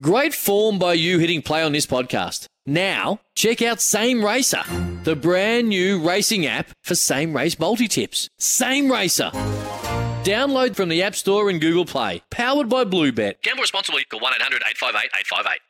Great form by you hitting play on this podcast. Now, check out Same Racer, the brand new racing app for same race multi tips. Same Racer. Download from the App Store and Google Play. Powered by Bluebet. Gamble responsibly. Call 1 800 858 858.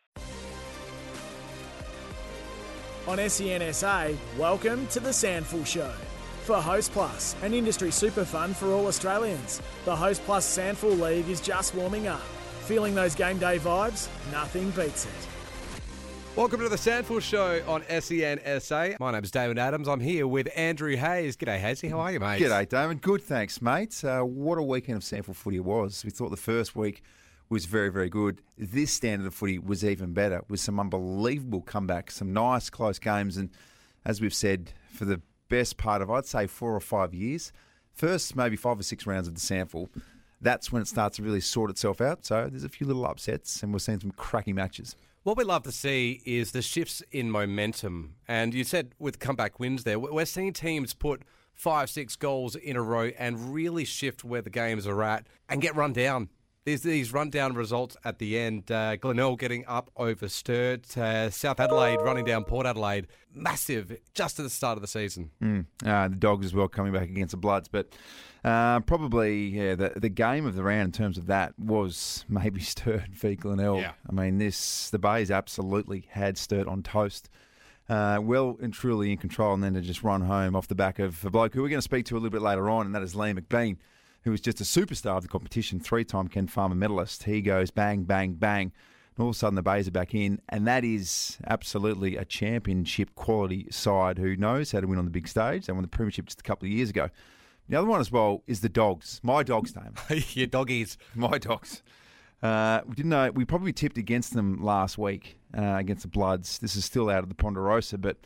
On SENSA, welcome to the SANFL Show. For Host Plus, an industry super fund for all Australians, the Host Plus SANFL League is just warming up. Feeling those game day vibes? Nothing beats it. Welcome to the SANFL Show on SENSA. My name's Damon Adams. I'm here with Andrew Hayes. G'day, Hazy. How are you, mate? G'day, Damon. Good, thanks, mate. Uh, what a weekend of SANFL footy it was. We thought the first week was very, very good. This standard of footy was even better, with some unbelievable comebacks, some nice close games, and as we've said, for the best part of, I'd say, four or five years, first maybe five or six rounds of the SANFL, that's when it starts to really sort itself out. So there's a few little upsets, and we're seeing some cracking matches. What we love to see is the shifts in momentum. And you said with comeback wins there, we're seeing teams put five, six goals in a row and really shift where the games are at and get run down. There's these rundown results at the end. Uh, Glenelg getting up over Sturt. Uh, South Adelaide running down Port Adelaide. Massive just at the start of the season. Mm. Uh, the Dogs as well coming back against the Bloods. But uh, probably, yeah, the, the game of the round in terms of that was maybe Sturt v Glenelg. Yeah. I mean, this the Bays absolutely had Sturt on toast. Uh, well and truly in control, and then to just run home off the back of a bloke who we're going to speak to a little bit later on, and that is Liam McBean who was just a superstar of the competition, three time Ken Farmer medalist. He goes bang, bang, bang. And all of a sudden, the Bays are back in. And that is absolutely a championship quality side who knows how to win on the big stage. They won the Premiership just a couple of years ago. The other one as well is the Dogs. My Dogs, name. Your doggies. My Dogs. Uh, we didn't know. We probably tipped against them last week uh, against the Bloods. This is still out of the Ponderosa, but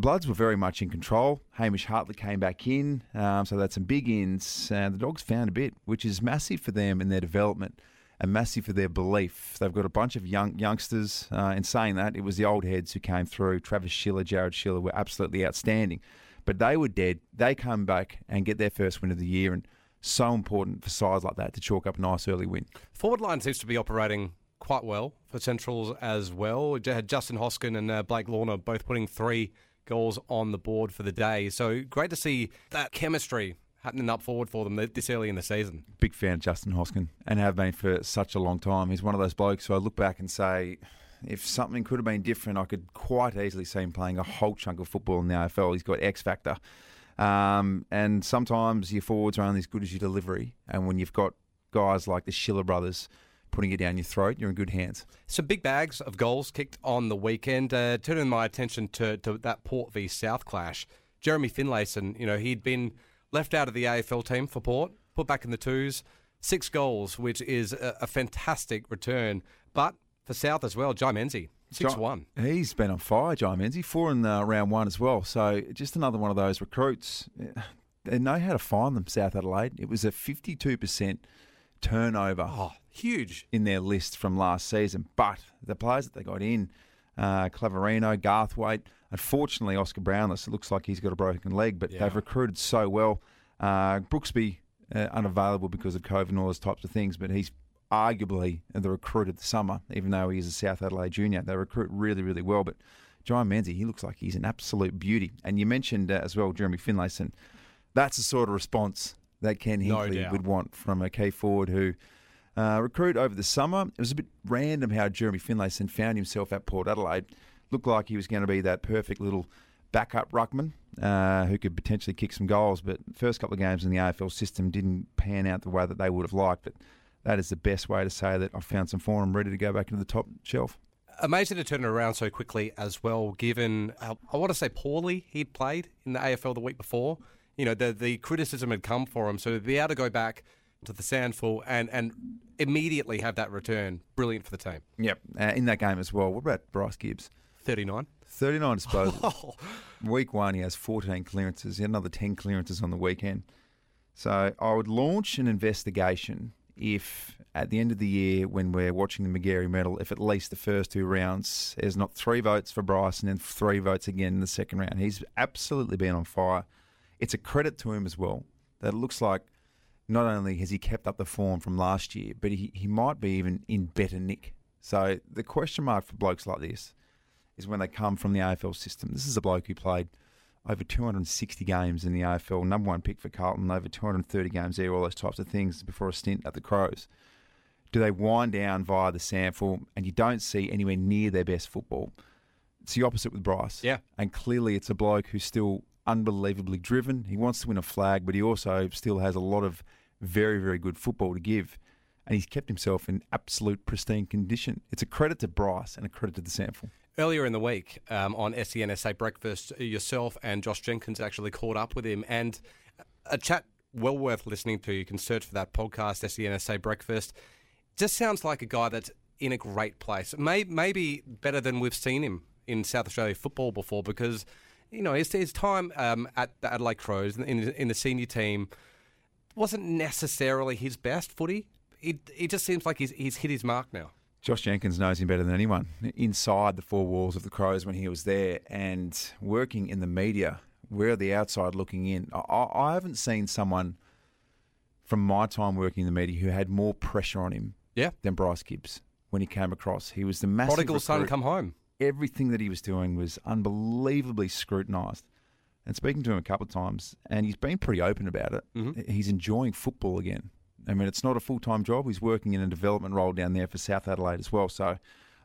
Bloods were very much in control. Hamish Hartley came back in, um, so that's some big ins. And the Dogs found a bit, which is massive for them in their development and massive for their belief. They've got a bunch of young youngsters. Uh, in saying that, it was the old heads who came through. Travis Schiller, Jared Schiller were absolutely outstanding, but they were dead. They come back and get their first win of the year, and so important for sides like that to chalk up a nice early win. Forward line seems to be operating quite well for Centrals as well. Justin Hoskin and uh, Blake Lorna both putting three goals on the board for the day. So great to see that chemistry happening up forward for them this early in the season. Big fan of Justin Hoskin and have been for such a long time. He's one of those blokes who I look back and say, if something could have been different, I could quite easily see him playing a whole chunk of football in the AFL. He's got X factor. Um, and sometimes your forwards are only as good as your delivery. And when you've got guys like the Schiller brothers putting it down your throat, you're in good hands. Some big bags of goals kicked on the weekend. Uh, turning my attention to, to that Port v South clash. Jeremy Finlayson, you know, he'd been left out of the AFL team for Port, put back in the twos. Six goals, which is a, a fantastic return. But for South as well, Jai Menzie, 6 1. He's been on fire, Jai Menzie. Four in uh, round one as well. So just another one of those recruits. They know how to find them, South Adelaide. It was a 52% turnover. Oh, huge. In their list from last season. But the players that they got in, uh, Claverino, Garthwaite, unfortunately, Oscar Brownless, it looks like he's got a broken leg, but Yeah. they've recruited so well. Uh, Brooksby, uh, unavailable because of COVID and all those types of things, but he's arguably the recruit of the summer, even though he's a South Adelaide junior. They recruit really, really well. But John Menzie, he looks like he's an absolute beauty. And you mentioned uh, as well Jeremy Finlayson. That's the sort of response that Ken No Hinkley doubt. would want from a key forward who uh, recruit over the summer. It was a bit random how Jeremy Finlayson found himself at Port Adelaide. Looked like he was going to be that perfect little backup ruckman uh, who could potentially kick some goals. But first couple of games in the AFL system didn't pan out the way that they would have liked. But that is the best way to say that I've found some form ready to go back into the top shelf. Amazing to turn it around so quickly as well, given how, I want to say poorly he'd played in the AFL the week before. You know, the, the criticism had come for him. So to be able to go back to the SANFL and, and immediately have that return. Brilliant for the team. Yep. Uh, in that game as well. What about Bryce Gibbs? 39. 39 disposals. Week one, he has 14 clearances. He had another 10 clearances on the weekend. So I would launch an investigation if at the end of the year, when we're watching the Magarey medal, if at least the first two rounds there's not three votes for Bryce and then three votes again in the second round. He's absolutely been on fire. It's a credit to him as well that it looks like not only has he kept up the form from last year, but he, he might be even in better nick. So the question mark for blokes like this is when they come from the AFL system. This is a bloke who played over 260 games in the AFL, number one pick for Carlton, over 230 games there, all those types of things before a stint at the Crows. Do they wind down via the SANFL and you don't see anywhere near their best football? It's the opposite with Bryce. Yeah. And clearly it's a bloke who's still unbelievably driven. He wants to win a flag, but he also still has a lot of very, very good football to give. And he's kept himself in absolute pristine condition. It's a credit to Bryce and a credit to the SANFL. Earlier in the week um, on SENSA Breakfast, yourself and Josh Jenkins actually caught up with him, and a chat well worth listening to. You can search for that podcast, SENSA Breakfast. Just sounds like a guy that's in a great place. May, maybe better than we've seen him in South Australia football before, because you know his, his time um, at the Adelaide Crows in, in the senior team wasn't necessarily his best footy. It, it just seems like he's, he's hit his mark now. Josh Jenkins knows him better than anyone inside the four walls of the Crows when he was there and working in the media. We're the outside looking in. I, I haven't seen someone from my time working in the media who had more pressure on him Yeah. than Bryce Gibbs when he came across. He was the massive Prodigal son come home. Everything that he was doing was unbelievably scrutinised. And speaking to him a couple of times, and he's been pretty open about it. Mhm. He's enjoying football again. I mean, it's not a full time job. He's working in a development role down there for South Adelaide as well. So,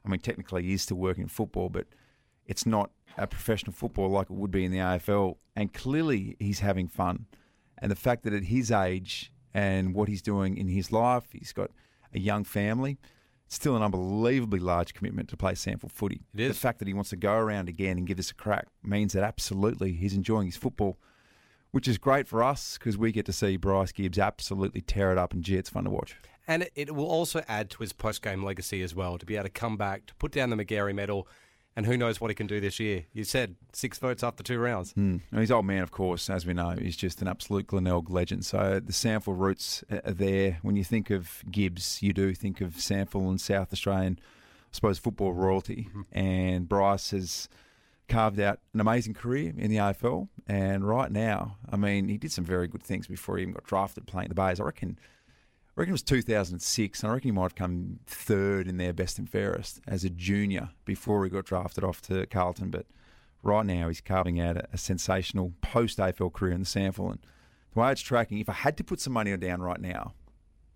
I mean, technically he is still working in football, but it's not a professional football like it would be in the AFL. And clearly he's having fun. And the fact that at his age and what he's doing in his life, he's got a young family. Still an unbelievably large commitment to play SANFL footy. It is. The fact that he wants to go around again and give us a crack means that absolutely he's enjoying his football, which is great for us because we get to see Bryce Gibbs absolutely tear it up, and gee, it's fun to watch. And it, it will also add to his post game legacy as well to be able to come back, to put down the Magarey medal, and who knows what he can do this year. You said six votes after two rounds. Mm. And his old man, of course, as we know, is just an absolute Glenelg legend. So the SANFL roots are there. When you think of Gibbs, you do think of SANFL and South Australian, I suppose, football royalty. And Bryce has carved out an amazing career in the AFL. And right now, I mean, he did some very good things before he even got drafted playing the Bays. I reckon. I reckon it was 2006, and I reckon he might have come third in their best and fairest as a junior before he got drafted off to Carlton. But right now, he's carving out a, a sensational post AFL career in the SANFL. And the way it's tracking, if I had to put some money on down right now,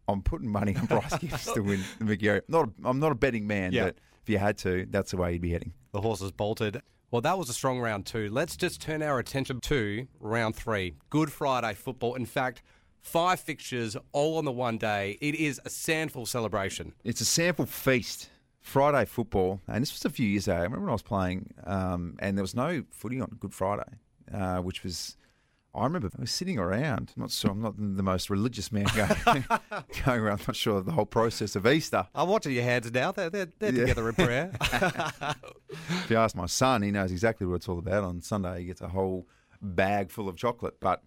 I'm putting money on Bryce Gibbs to win the Magarey. Not, a, I'm not a betting man, Yeah. but if you had to, that's the way you'd be heading. The horses bolted. Well, that was a strong round two. Let's just turn our attention to round three. Good Friday football. In fact, five fixtures all on the one day. It is a SANFL celebration. It's a SANFL feast. Friday football, and this was a few years ago. I remember when I was playing, um, and there was no footy on Good Friday, uh, which was. I remember I was sitting around. I'm not sure. I'm not the most religious man going, going around. I'm not sure of the whole process of Easter. I'm watching your hands now. They're, they're, they're Yeah. together in prayer. If you ask my son, he knows exactly what it's all about. On Sunday, he gets a whole bag full of chocolate. But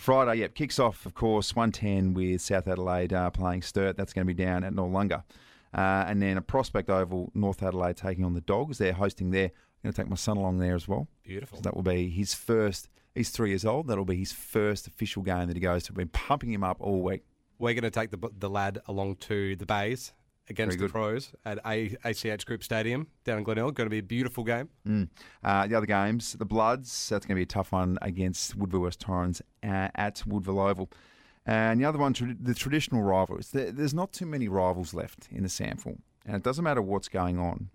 Friday, yep, kicks off, of course, 110 with South Adelaide uh, playing Sturt. That's going to be down at Noarlunga. Uh, and then a Prospect Oval, North Adelaide taking on the Dogs. They're hosting there. I'm going to take my son along there as well. Beautiful. So that will be his first. He's three years old. That'll be his first official game that he goes to. We've been pumping him up all week. We're going to take the, the lad along to the Bays against the. Crows at a- ACH Group Stadium down in Glenelg. Going to be a beautiful game. Mm. Uh, the other games, the Bloods, that's going to be a tough one against Woodville West Torrens uh, at Woodville Oval. And the other one, trad- the traditional rivals. There, there's not too many rivals left in the SANFL. And it doesn't matter what's going on.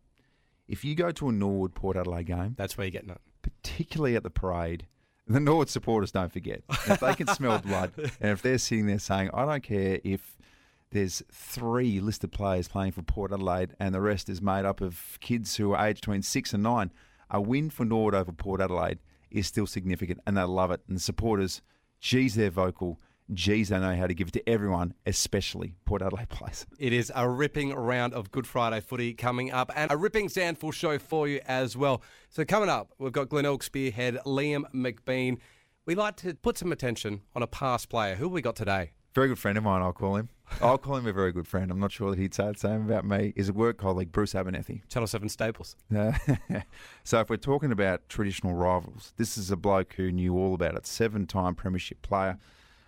If you go to a Norwood Port Adelaide game, That's where you're getting it. particularly at the parade, the Norwood supporters don't forget. If they can smell blood, and if they're sitting there saying, I don't care if there's three listed players playing for Port Adelaide and the rest is made up of kids who are aged between six and nine, a win for Norwood over Port Adelaide is still significant and they love it. And the supporters, geez, they're vocal geez, they know how to give it to everyone, especially Port Adelaide players. It is a ripping round of Good Friday footy coming up and a ripping SANFL show for you as well. So, coming up, we've got Glen Glenelg spearhead Liam McBean. We like to put some attention on a past player. Who we got today? Very good friend of mine, I'll call him. I'll call him a very good friend. I'm not sure that he'd say the same about me. Is a work colleague, Bruce Abernethy. Channel 7 Staples. Uh, so if we're talking about traditional rivals, this is a bloke who knew all about it. Seven-time premiership player.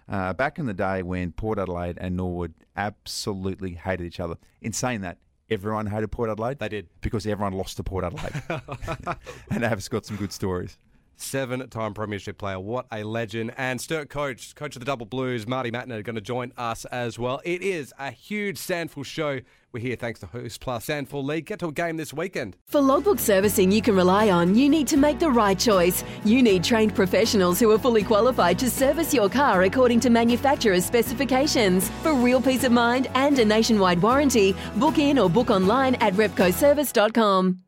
Uh, back in the day when Port Adelaide and Norwood absolutely hated each other. In saying that, everyone hated Port Adelaide. They did. Because everyone lost to Port Adelaide. and Av's got some good stories. Seven time premiership player. What a legend. And Sturt coach, coach of the Double Blues, Marty Mattner, going to join us as well. It is a huge SANFL show. We're here thanks to Host Plus SANFL League. Get to a game this weekend. For logbook servicing you can rely on, you need to make the right choice. You need trained professionals who are fully qualified to service your car according to manufacturer's specifications. For real peace of mind and a nationwide warranty, book in or book online at repcoservice.com.